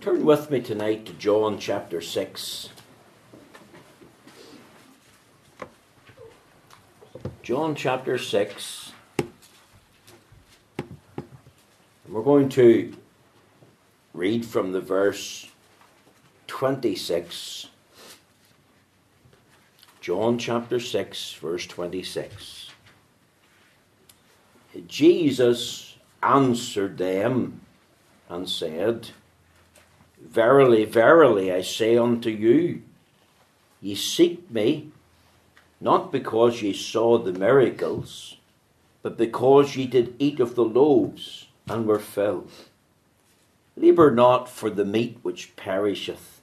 Turn with me tonight to John chapter 6. John chapter 6. We're going to read from the verse 26. John chapter 6, verse 26. Jesus answered them and said, Verily, verily, I say unto you, ye seek me, not because ye saw the miracles, but because ye did eat of the loaves and were filled. Labour not for the meat which perisheth,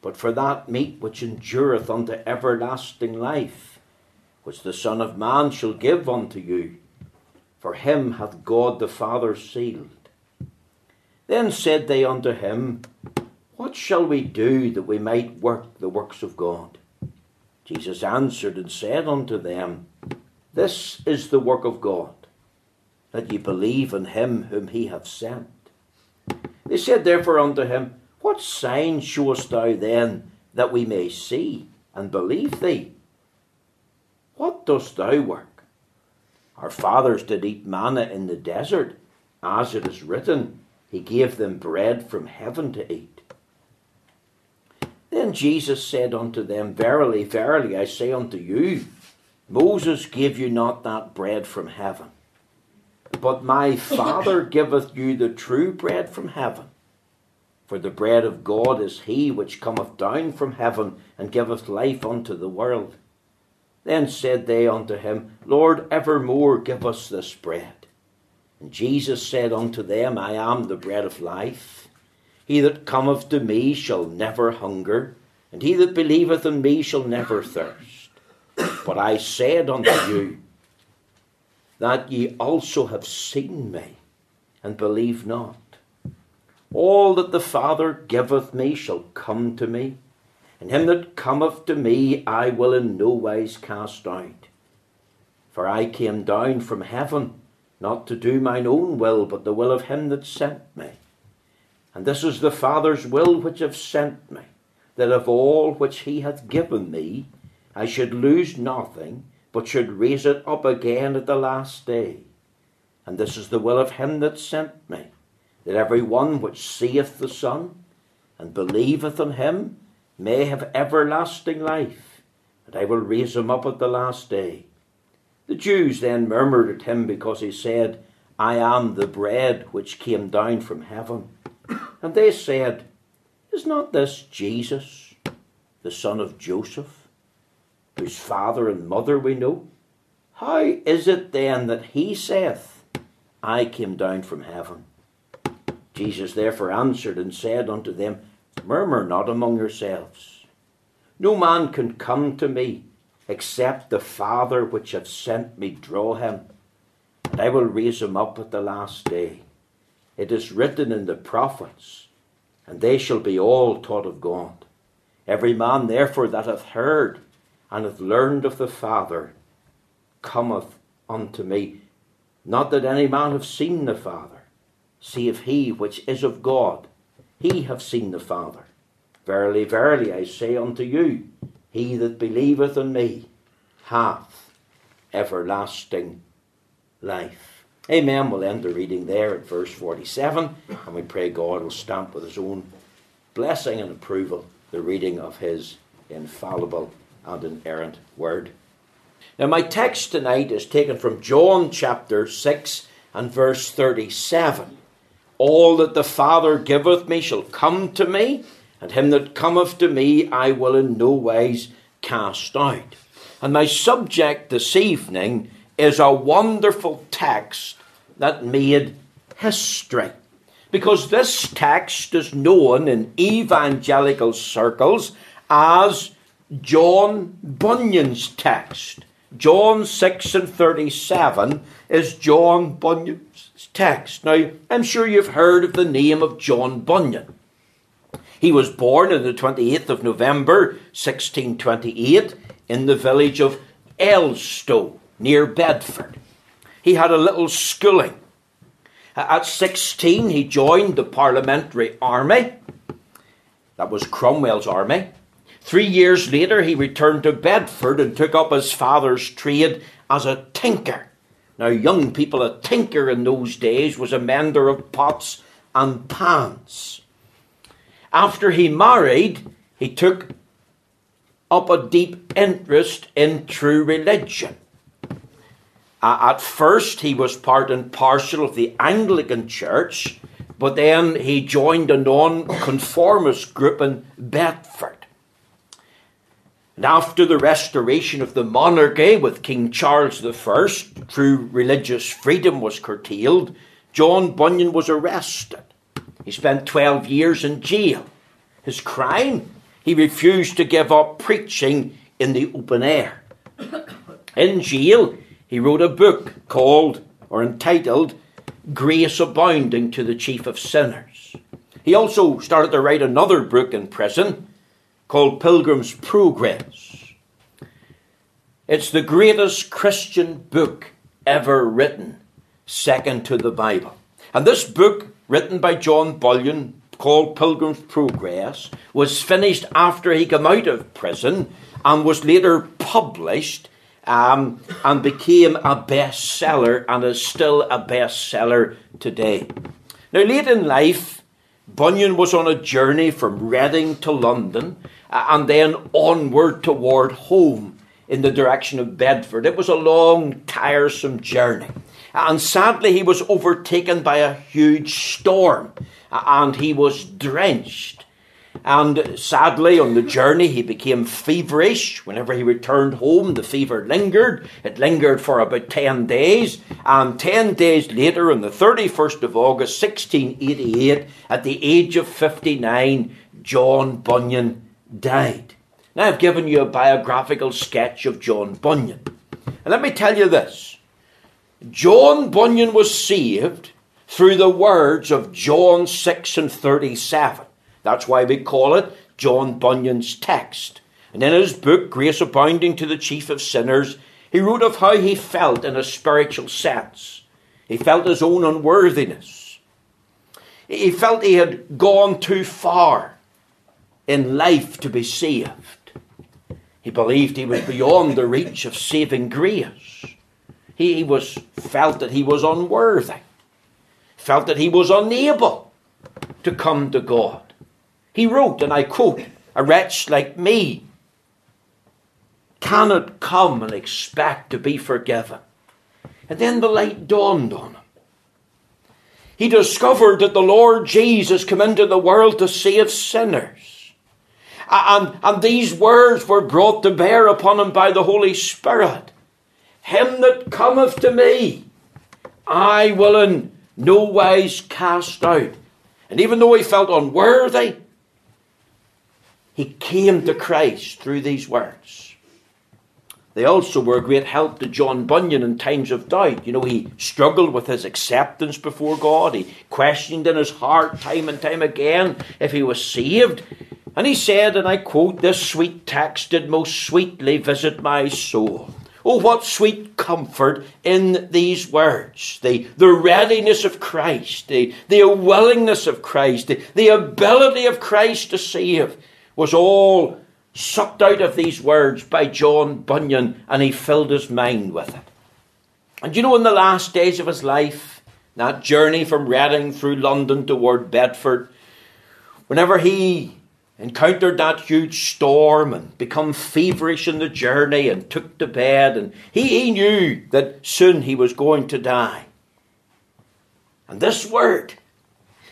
but for that meat which endureth unto everlasting life, which the Son of Man shall give unto you. For him hath God the Father sealed. Then said they unto him, What shall we do that we might work the works of God? Jesus answered and said unto them, This is the work of God, that ye believe in him whom he hath sent. They said therefore unto him, What sign showest thou then that we may see and believe thee? What dost thou work? Our fathers did eat manna in the desert, as it is written, he gave them bread from heaven to eat. Then Jesus said unto them, Verily, verily, I say unto you, Moses gave you not that bread from heaven, but my Father giveth you the true bread from heaven. For the bread of God is he which cometh down from heaven and giveth life unto the world. Then said they unto him, Lord, evermore give us this bread. And Jesus said unto them, I am the bread of life. He that cometh to me shall never hunger, and he that believeth in me shall never thirst. But I said unto you, that ye also have seen me, and believe not. All that the Father giveth me shall come to me, and him that cometh to me I will in no wise cast out. For I came down from heaven not to do mine own will, but the will of him that sent me. And this is the Father's will which have sent me, that of all which he hath given me, I should lose nothing, but should raise it up again at the last day. And this is the will of him that sent me, that every one which seeth the Son, and believeth on him, may have everlasting life, and I will raise him up at the last day. The Jews then murmured at him because he said, I am the bread which came down from heaven. And they said, Is not this Jesus, the son of Joseph, whose father and mother we know? How is it then that he saith, I came down from heaven? Jesus therefore answered and said unto them, Murmur not among yourselves. No man can come to me except the Father which hath sent me draw him, and I will raise him up at the last day. It is written in the prophets, and they shall be all taught of God. Every man therefore that hath heard and hath learned of the Father cometh unto me. Not that any man have seen the Father, save he which is of God. He have seen the Father. Verily, verily, I say unto you, he that believeth in me hath everlasting life. Amen. We'll end the reading there at verse 47, and we pray God will stamp with his own blessing and approval the reading of his infallible and inerrant word. Now, my text tonight is taken from John chapter 6 and verse 37. All that the Father giveth me shall come to me, and him that cometh to me I will in no wise cast out. And my subject this evening is a wonderful text that made history. Because this text is known in evangelical circles as John Bunyan's text. John 6 and 37 is John Bunyan's text. Now, I'm sure you've heard of the name of John Bunyan. He was born on the 28th of November 1628 in the village of Elstow near Bedford. He had a little schooling. At 16, he joined the parliamentary army That was Cromwell's army. Three years later, he returned to Bedford and took up his father's trade as a tinker. Now, young people, a tinker in those days was a mender of pots and pans. After he married, he took up a deep interest in true religion. Uh, at first, he was part and parcel of the Anglican Church, but then he joined a non-conformist group in Bedford. And after the restoration of the monarchy with King Charles I, true religious freedom was curtailed. John Bunyan was arrested. He spent 12 years in jail. His crime? He refused to give up preaching in the open air. In jail, he wrote a book called or entitled Grace Abounding to the Chief of Sinners. He also started to write another book in prison called Pilgrim's Progress. It's the greatest Christian book ever written, second to the Bible. And this book, written by John Bunyan, called Pilgrim's Progress, was finished after he came out of prison and was later published um, and became a bestseller and is still a bestseller today. Now, late in life, Bunyan was on a journey from Reading to London uh, and then onward toward home in the direction of Bedford. It was a long, tiresome journey. And sadly, he was overtaken by a huge storm uh, and he was drenched. And sadly, on the journey, he became feverish. Whenever he returned home, the fever lingered. It lingered for about 10 days. And 10 days later, on the 31st of August, 1688, at the age of 59, John Bunyan died. Now, I've given you a biographical sketch of John Bunyan. And let me tell you this John Bunyan was saved through the words of John 6 and 37. That's why we call it John Bunyan's text. And in his book, Grace Abounding to the Chief of Sinners, he wrote of how he felt in a spiritual sense. He felt his own unworthiness. He felt he had gone too far in life to be saved. He believed he was beyond the reach of saving grace. He was felt that he was unworthy, felt that he was unable to come to God. He wrote, and I quote, a wretch like me cannot come and expect to be forgiven. And then the light dawned on him. He discovered that the Lord Jesus came into the world to save sinners. And, and these words were brought to bear upon him by the Holy Spirit. Him that cometh to me, I will in no wise cast out. And even though he felt unworthy, he came to Christ through these words. They also were a great help to John Bunyan in times of doubt. You know, he struggled with his acceptance before God. He questioned in his heart time and time again if he was saved. And he said, and I quote, This sweet text did most sweetly visit my soul. Oh, what sweet comfort in these words. The, the readiness of Christ, the, the willingness of Christ, the, the ability of Christ to save was all sucked out of these words by John Bunyan, and he filled his mind with it. And you know, in the last days of his life, that journey from Reading through London toward Bedford, whenever he encountered that huge storm and become feverish in the journey and took to bed and he, he knew that soon he was going to die. And this word,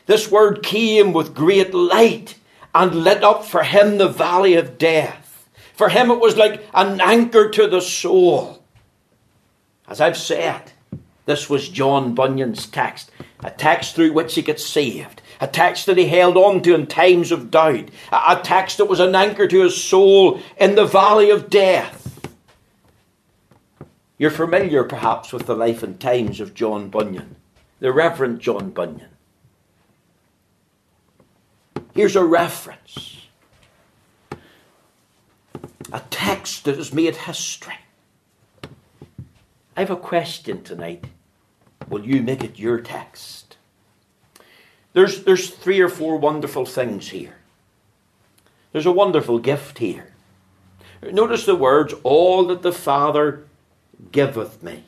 this word came with great light and lit up for him the valley of death. For him it was like an anchor to the soul. As I've said, this was John Bunyan's text, a text through which he got saved a text that he held on to in times of doubt, a text that was an anchor to his soul in the valley of death. You're familiar perhaps with the life and times of John Bunyan, the Reverend John Bunyan. Here's a reference, a text that has made history. I have a question tonight. Will you make it your text? There's, there's three or four wonderful things here. There's a wonderful gift here. Notice the words, all that the Father giveth me.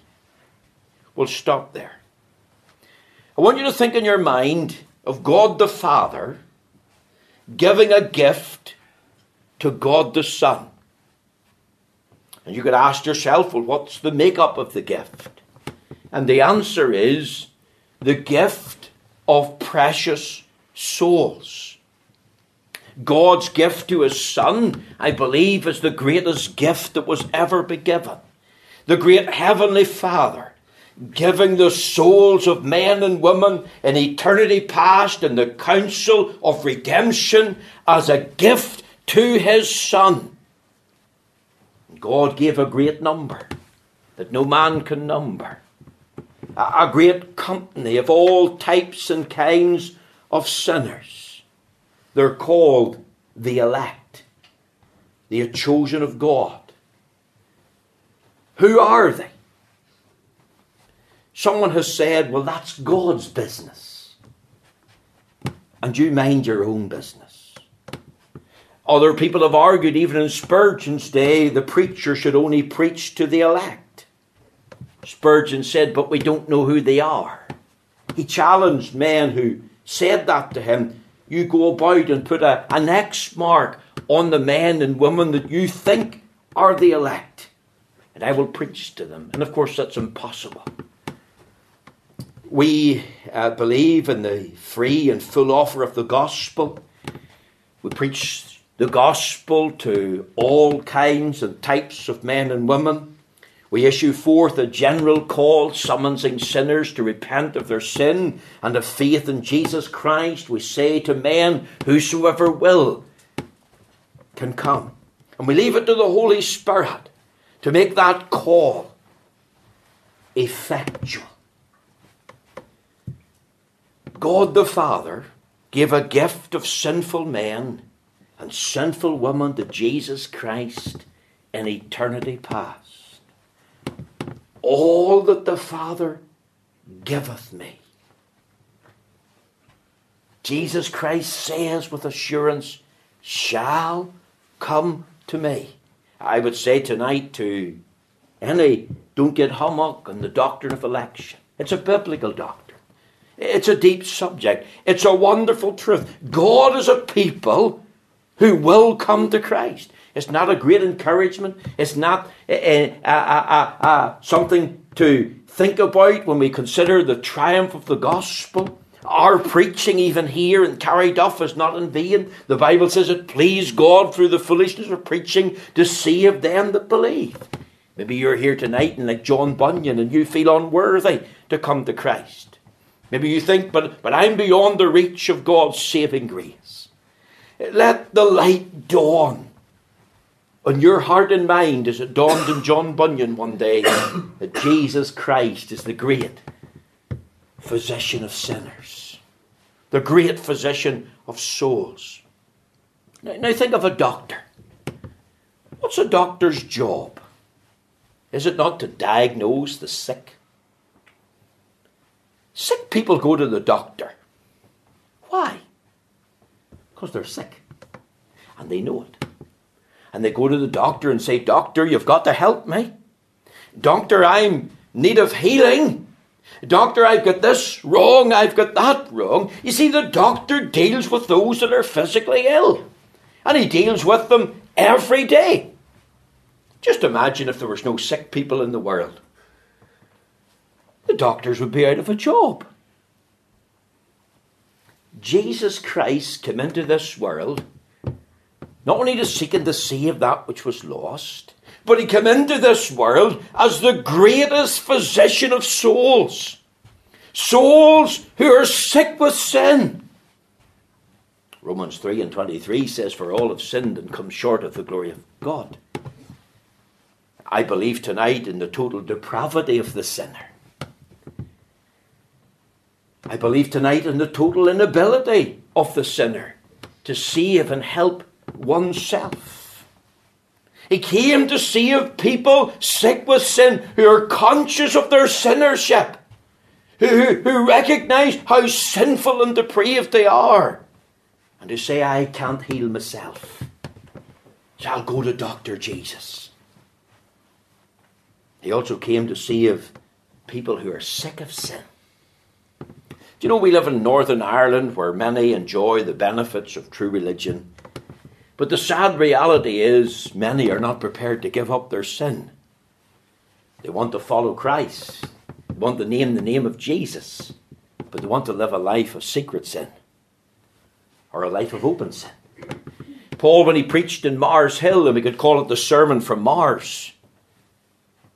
We'll stop there. I want you to think in your mind of God the Father giving a gift to God the Son. And you could ask yourself, well, what's the makeup of the gift? And the answer is the gift of precious souls. God's gift to his Son, I believe, is the greatest gift that was ever be given. The great Heavenly Father giving the souls of men and women in eternity past in the council of redemption as a gift to his Son. God gave a great number that no man can number. A great company of all types and kinds of sinners. They're called the elect, the chosen of God. Who are they? Someone has said, well, that's God's business. And you mind your own business. Other people have argued, even in Spurgeon's day, the preacher should only preach to the elect. Spurgeon said, but we don't know who they are. He challenged men who said that to him. You go about and put a, an X mark on the men and women that you think are the elect, and I will preach to them. And of course, that's impossible. We uh, believe in the free and full offer of the gospel. We preach the gospel to all kinds and types of men and women. We issue forth a general call summoning sinners to repent of their sin and of faith in Jesus Christ. We say to men, Whosoever will can come. And we leave it to the Holy Spirit to make that call effectual. God the Father gave a gift of sinful men and sinful women to Jesus Christ in eternity past. All that the Father giveth me. Jesus Christ says with assurance, shall come to me. I would say tonight to any, don't get hummock on the doctrine of election. It's a biblical doctrine. It's a deep subject. It's a wonderful truth. God is a people who will come to Christ. It's not a great encouragement. It's not uh, uh, uh, something to think about when we consider the triumph of the gospel. Our preaching, even here and Carryduff, is not in vain. The Bible says it pleased God through the foolishness of preaching to save them that believe. Maybe you're here tonight and like John Bunyan and you feel unworthy to come to Christ. Maybe you think, but, but I'm beyond the reach of God's saving grace. Let the light dawn on your heart and mind as it dawned on John Bunyan one day that Jesus Christ is the great physician of sinners, the great physician of souls. Now, now think of a doctor. What's a doctor's job? Is it not to diagnose the sick? Sick people go to the doctor. Why? Because they're sick. And they know it. And they go to the doctor and say, Doctor, you've got to help me. Doctor, I'm need of healing. Doctor, I've got this wrong, I've got that wrong. You see, the doctor deals with those that are physically ill. And he deals with them every day. Just imagine if there was no sick people in the world the doctors would be out of a job. Jesus Christ came into this world not only to seek and to save that which was lost, but he came into this world as the greatest physician of souls. Souls who are sick with sin. Romans 3 and 23 says, For all have sinned and come short of the glory of God. I believe tonight in the total depravity of the sinner. I believe tonight in the total inability of the sinner to save and help oneself. He came to save people sick with sin who are conscious of their sinnership, who, who, recognize how sinful and depraved they are, and who say, I can't heal myself. So I'll go to Dr. Jesus. He also came to of people who are sick of sin. Do you know we live in Northern Ireland where many enjoy the benefits of true religion? But the sad reality is many are not prepared to give up their sin. They want to follow Christ. They want to name the name of Jesus. But they want to live a life of secret sin or a life of open sin. Paul, when he preached in Mars Hill, and we could call it the Sermon from Mars,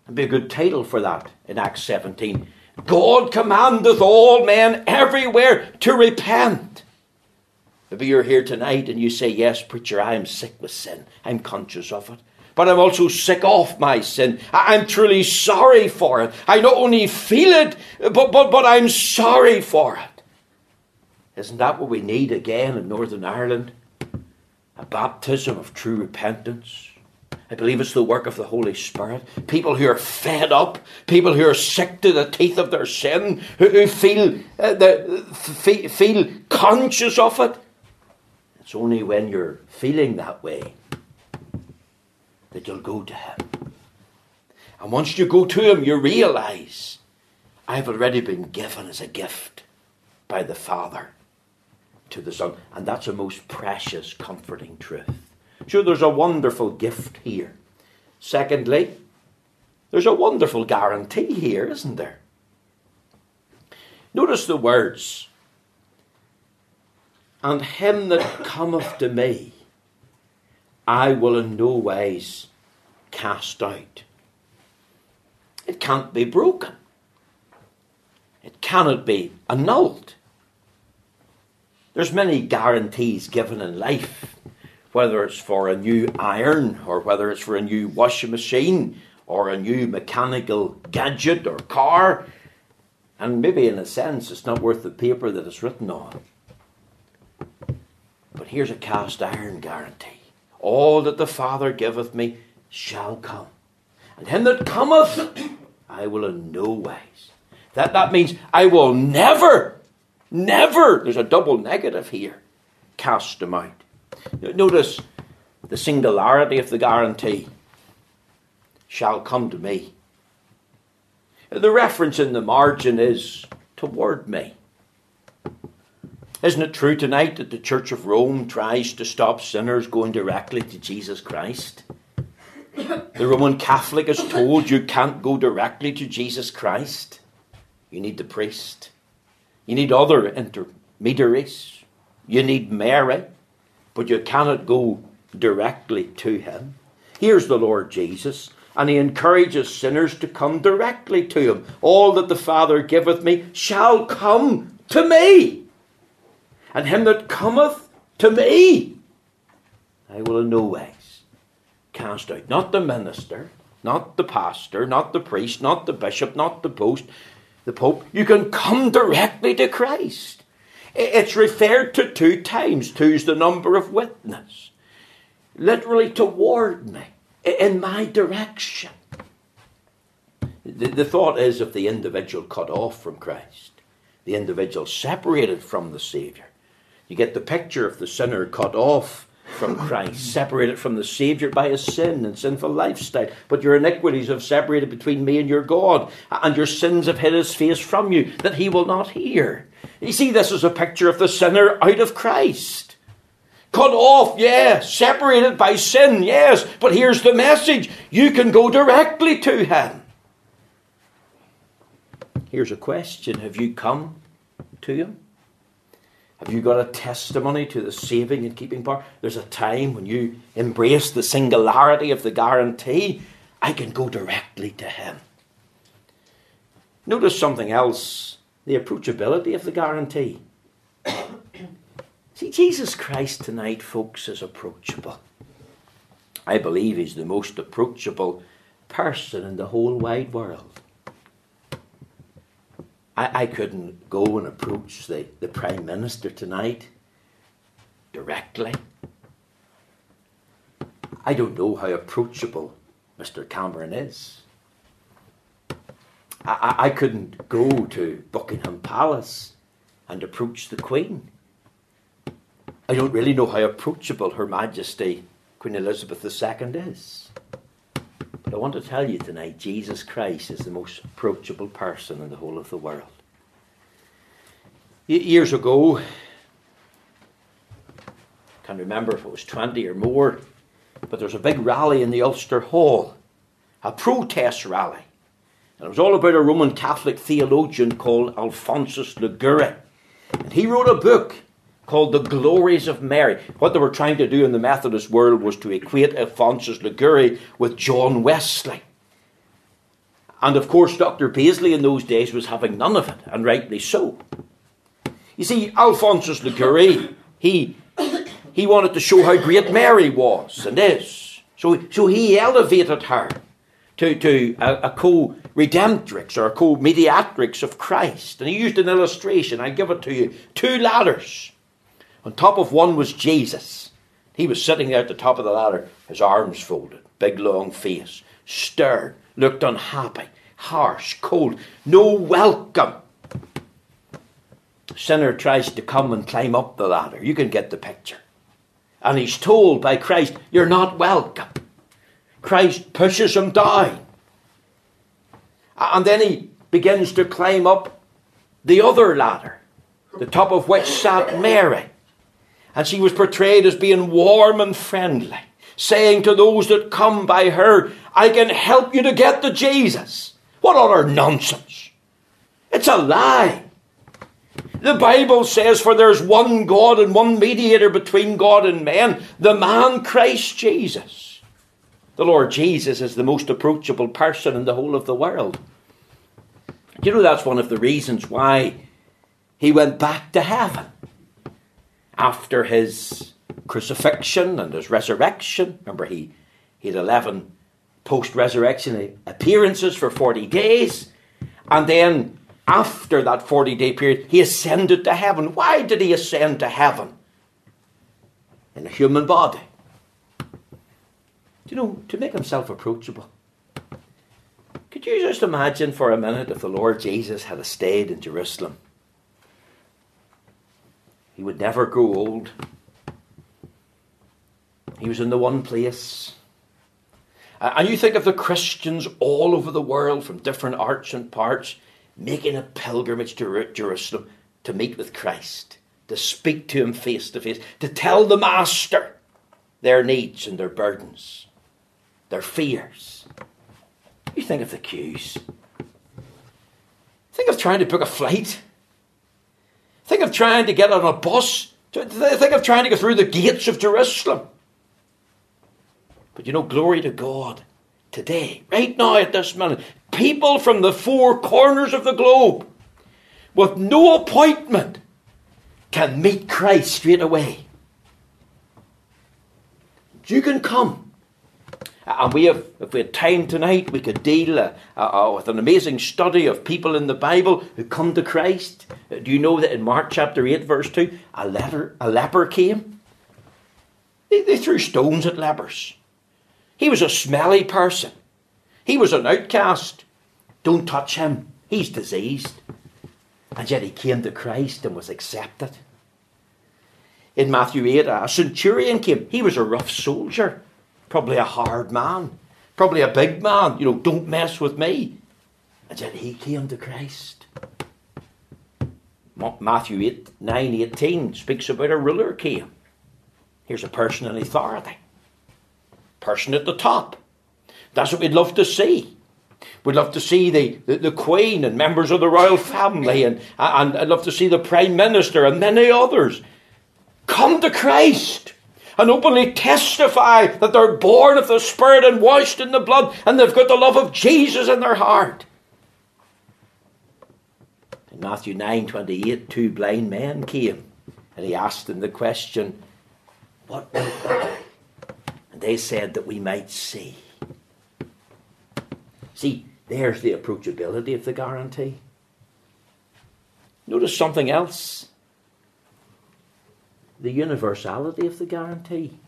it'd be a good title for that in Acts 17. God commandeth all men everywhere to repent. Maybe you're here tonight and you say, Yes, preacher, I am sick with sin. I'm conscious of it. But I'm also sick of my sin. I'm truly sorry for it. I not only feel it, but, but, but I'm sorry for it. Isn't that what we need again in Northern Ireland? A baptism of true repentance I believe it's the work of the Holy Spirit. People who are fed up, people who are sick to the teeth of their sin, who, who feel, uh, feel conscious of it. It's only when you're feeling that way that you'll go to Him. And once you go to Him, you realize I've already been given as a gift by the Father to the Son. And that's a most precious, comforting truth. Sure, there's a wonderful gift here. Secondly, there's a wonderful guarantee here, isn't there? Notice the words. And him that cometh to me, I will in no wise cast out. It can't be broken. It cannot be annulled. There's many guarantees given in life whether it's for a new iron or whether it's for a new washing machine or a new mechanical gadget or car. And maybe in a sense it's not worth the paper that it's written on. But here's a cast iron guarantee all that the Father giveth me shall come. And him that cometh, I will in no wise. That, that means I will never, never, there's a double negative here, cast him out. Notice the singularity of the guarantee shall come to me. The reference in the margin is toward me. Isn't it true tonight that the Church of Rome tries to stop sinners going directly to Jesus Christ? The Roman Catholic is told you can't go directly to Jesus Christ. You need the priest. You need other intermediaries. You need Mary but you cannot go directly to him. Here's the Lord Jesus, and he encourages sinners to come directly to him. All that the Father giveth me shall come to me. And him that cometh to me, I will in no ways cast out. Not the minister, not the pastor, not the priest, not the bishop, not the post, the pope. You can come directly to Christ. It's referred to two times. Two's the number of witness. Literally toward me, in my direction. The, the thought is of the individual cut off from Christ, the individual separated from the Saviour. You get the picture of the sinner cut off from Christ, separated from the Saviour by his sin and sinful lifestyle. But your iniquities have separated between me and your God, and your sins have hid his face from you, that he will not hear. You see, this is a picture of the sinner out of Christ. Cut off, yes. Separated by sin, yes. But here's the message you can go directly to Him. Here's a question Have you come to Him? Have you got a testimony to the saving and keeping power? There's a time when you embrace the singularity of the guarantee. I can go directly to Him. Notice something else the approachability of the guarantee. See, Jesus Christ tonight, folks, is approachable. I believe he's the most approachable person in the whole wide world. I, I couldn't go and approach the, the Prime Minister tonight directly. I don't know how approachable Mr. Cameron is. I, I couldn't go to Buckingham Palace and approach the Queen. I don't really know how approachable Her Majesty Queen Elizabeth II is. I want to tell you tonight Jesus Christ is the most approachable person in the whole of the world. Years ago, I can't remember if it was 20 or more, but there was a big rally in the Ulster Hall, a protest rally. And it was all about a Roman Catholic theologian called Alphonsus Liguori. And he wrote a book called The Glories of Mary. What they were trying to do in the Methodist world was to equate Alphonsus Liguori with John Wesley. And of course, Dr. Paisley in those days was having none of it, and rightly so. You see, Alphonsus Liguori, he, he wanted to show how great Mary was and is. So, so he elevated her to, to a, a co redemptrix or a co mediatrix of Christ. And he used an illustration. I give it to you two ladders. On top of one was Jesus. He was sitting there at the top of the ladder, his arms folded, big long face, stern, looked unhappy, harsh, cold, no welcome. Sinner tries to come and climb up the ladder. You can get the picture. And he's told by Christ, You're not welcome. Christ pushes him down. And then he begins to climb up the other ladder, the top of which sat Mary. And she was portrayed as being warm and friendly, saying to those that come by her, I can help you to get to Jesus. What utter nonsense! It's a lie. The Bible says, For there's one God and one mediator between God and man, the man Christ Jesus. The Lord Jesus is the most approachable person in the whole of the world. You know, that's one of the reasons why he went back to heaven after his crucifixion and his resurrection. Remember, he, he had 11 post resurrection appearances for 40 days. And then, after that 40 day period, he ascended to heaven. Why did he ascend to heaven? In a human body. You know, to make himself approachable. Could you just imagine for a minute if the Lord Jesus had stayed in Jerusalem? He would never grow old. He was in the one place. And you think of the Christians all over the world from different arts and parts making a pilgrimage to Jerusalem to meet with Christ, to speak to him face to face, to tell the Master their needs and their burdens, their fears. You think of the queues. Think of trying to book a flight. Think of trying to get on a bus. Think of trying to go through the gates of Jerusalem. But you know, glory to God. Today, right now at this minute, people from the four corners of the globe with no appointment can meet Christ straight away. You can come. And we have, if we had time tonight, we could deal uh, uh, with an amazing study of people in the Bible who come to Christ. Uh, do you know that in Mark chapter 8, verse 2, a, leper, a leper came? They, they threw stones at lepers. He was a smelly person. He was an outcast. Don't touch him. He's diseased. And yet he came to Christ and was accepted. In Matthew 8, a centurion came. He was a rough soldier probably a hard man, probably a big man. You know, don't mess with me. And yet he came to Christ. Matthew 8, 9, 18 speaks about a ruler came. Here's a person in authority, person at the top. That's what we'd love to see. We'd love to see the, the, the, Queen and members of the royal family, and, and I'd love to see the Prime Minister and many others come to Christ and openly testify that they're born of the Spirit and washed in the blood and they've got the love of Jesus in their heart. In Matthew 9 28, two blind men came and he asked them the question, What And they said that we might see. See, there's the approachability of the guarantee. Notice something else the universality of the guarantee.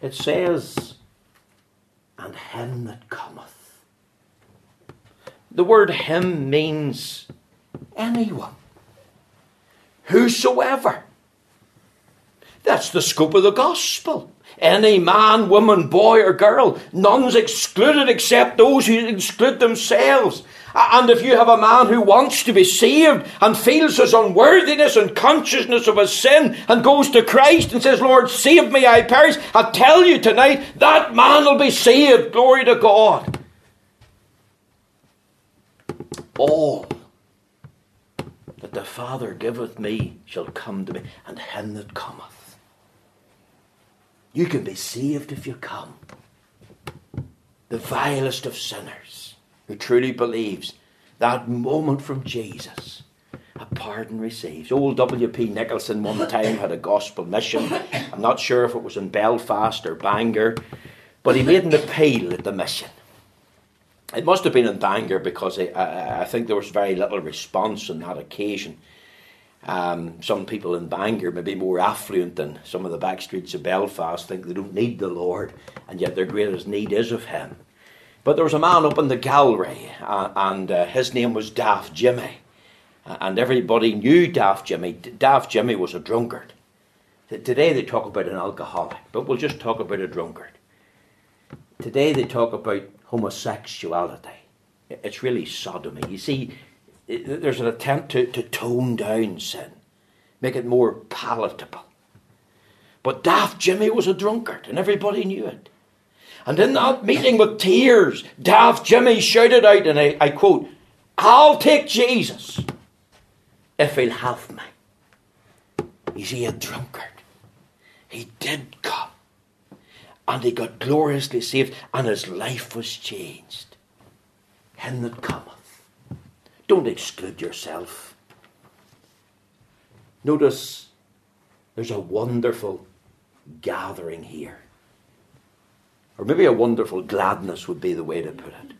It says, and him that cometh. The word him means anyone, whosoever. That's the scope of the gospel. Any man, woman, boy, or girl. None's excluded except those who exclude themselves. And if you have a man who wants to be saved and feels his unworthiness and consciousness of his sin and goes to Christ and says, Lord, save me, I perish, I tell you tonight, that man will be saved. Glory to God. All that the Father giveth me shall come to me, and him that cometh. You can be saved if you come. The vilest of sinners who truly believes that moment from Jesus, a pardon receives. Old W.P. Nicholson one time had a gospel mission. I'm not sure if it was in Belfast or Bangor, but he made an appeal at the mission. It must have been in Bangor because I, I, think there was very little response on that occasion. Um, some people in Bangor may be more affluent than some of the back streets of Belfast, think they don't need the Lord, and yet their greatest need is of Him. But there was a man up in the gallery, uh, and uh, his name was Daft Jimmy. Uh, and everybody knew Daft Jimmy. Daft Jimmy was a drunkard. Today they talk about an alcoholic, but we'll just talk about a drunkard. Today they talk about homosexuality. It's really sodomy. You see, there's an attempt to, to tone down sin, make it more palatable. But Daft Jimmy was a drunkard, and everybody knew it. And in that meeting with tears, Daft Jimmy shouted out, and I, I quote, I'll take Jesus if he'll have me. Is he a drunkard? He did come and he got gloriously saved, and his life was changed. Him that cometh. Don't exclude yourself. Notice there's a wonderful gathering here. Or maybe a wonderful gladness would be the way to put it.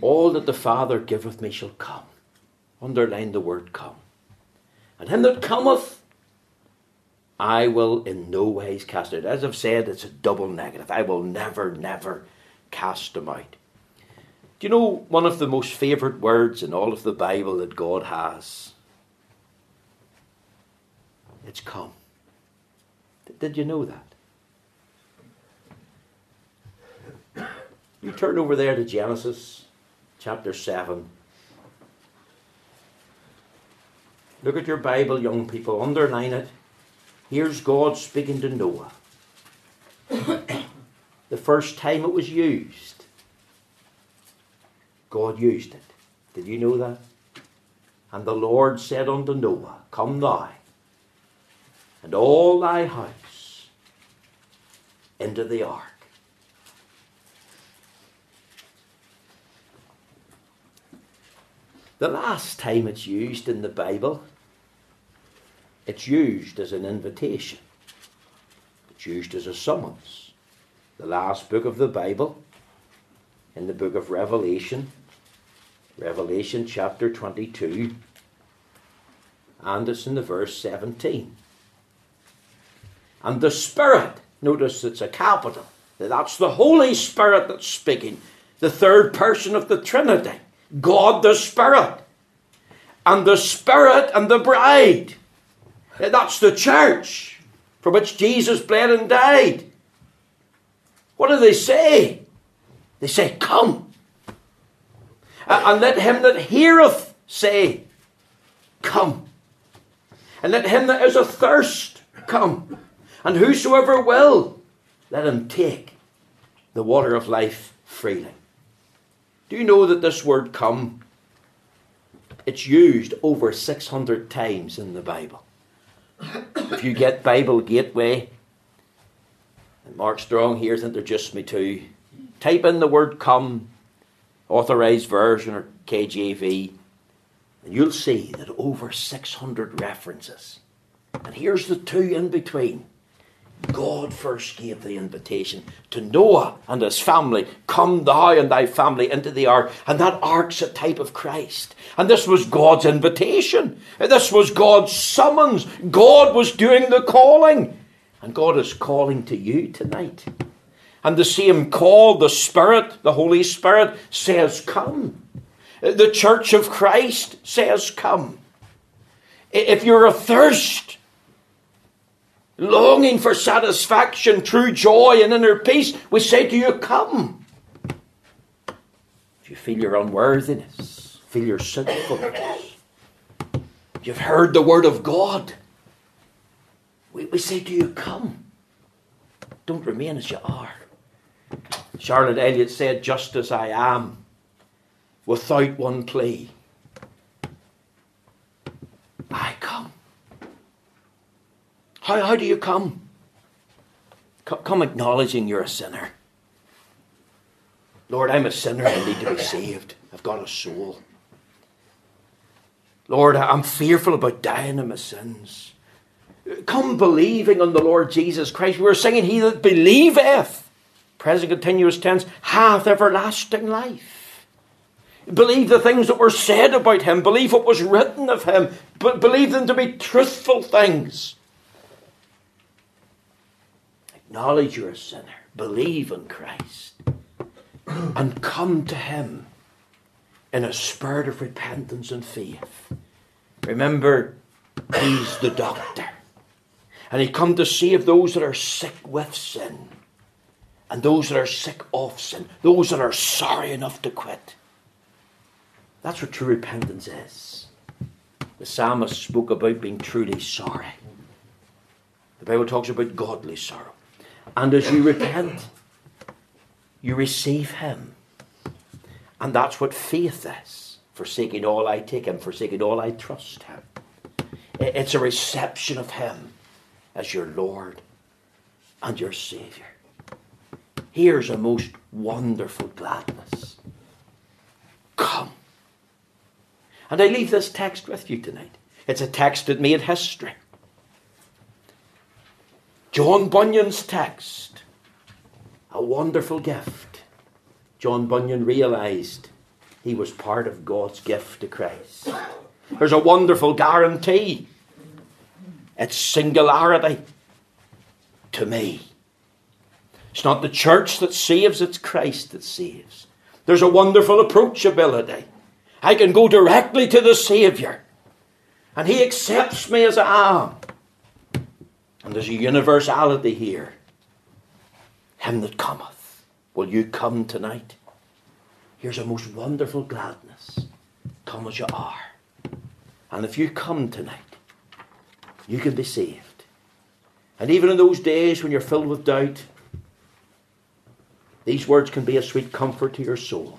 All that the Father giveth me shall come. Underline the word come. And him that cometh I will in no ways cast it. As I've said, it's a double negative. I will never, never cast them out. Do you know one of the most favourite words in all of the Bible that God has? It's come. Did you know that? You turn over there to Genesis chapter 7. Look at your Bible, young people, underline it. Here's God speaking to Noah. the first time it was used, God used it. Did you know that? And the Lord said unto Noah, Come thou, and all thy house into the ark. The last time it's used in the Bible it's used as an invitation. It's used as a summons. The last book of the Bible, in the book of Revelation, Revelation chapter 22, and it's in the verse 17. And the Spirit, notice it's a capital, that's the Holy Spirit that's speaking, the third person of the Trinity, God the Spirit. And the Spirit and the bride that's the church for which Jesus bled and died. What do they say? They say, Come. And let him that heareth say, Come. And let him that is athirst come. And whosoever will, let him take the water of life freely. Do you know that this word come, it's used over 600 times in the Bible if you get Bible Gateway, and Mark Strong here's introduced me to, type in the word come, authorized version or KJV, and you'll see that over 600 references. And here's the two in between God first gave the invitation to Noah and his family, Come thou and thy family into the ark. And that ark's a type of Christ. And this was God's invitation. This was God's summons. God was doing the calling. And God is calling to you tonight. And the same call, the Spirit, the Holy Spirit, says, Come. The Church of Christ says, Come. If you're athirst, longing for satisfaction, true joy, and inner peace, we say to you, Come. If you feel your unworthiness, feel your sinfulness, you've heard the word of God, we, we say to you, Come. Don't remain as you are. Charlotte Elliott said, Just as I am, without one plea, I come. How, how do you come? Come acknowledging you're a sinner. Lord, I'm a sinner. I need to be saved. I've got a soul. Lord, I'm fearful about dying in my sins. Come believing on the Lord Jesus Christ. We were singing, He that believeth, present continuous tense, hath everlasting life. Believe the things that were said about Him. Believe what was written of Him. But believe them to be truthful things. Acknowledge you're a sinner. Believe in Christ. And come to Him in a spirit of repentance and faith. Remember, He's the doctor. And He come to save those that are sick with sin. And those that are sick of sin. Those that are sorry enough to quit. That's what true repentance is. The psalmist spoke about being truly sorry. The Bible talks about godly sorrow. And as you repent, you receive Him. And that's what faith is. Forsaking all I take Him, forsaking all I trust Him. It's a reception of Him as your Lord and your Saviour. Here's a most wonderful gladness. Come. And I leave this text with you tonight. It's a text that made history. John Bunyan's text, a wonderful gift. John Bunyan realized he was part of God's gift to Christ. There's a wonderful guarantee. It's singularity to me. It's not the church that saves, it's Christ that saves. There's a wonderful approachability. I can go directly to the Saviour, and He accepts me as I am. And there's a universality here. Him that cometh. Will you come tonight? Here's a most wonderful gladness. Come as you are. And if you come tonight, you can be saved. And even in those days when you're filled with doubt, these words can be a sweet comfort to your soul.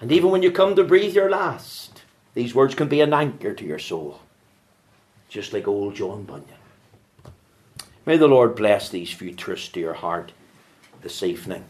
And even when you come to breathe your last, these words can be an anchor to your soul. Just like old John Bunyan. May the Lord bless these few truths to your heart this evening.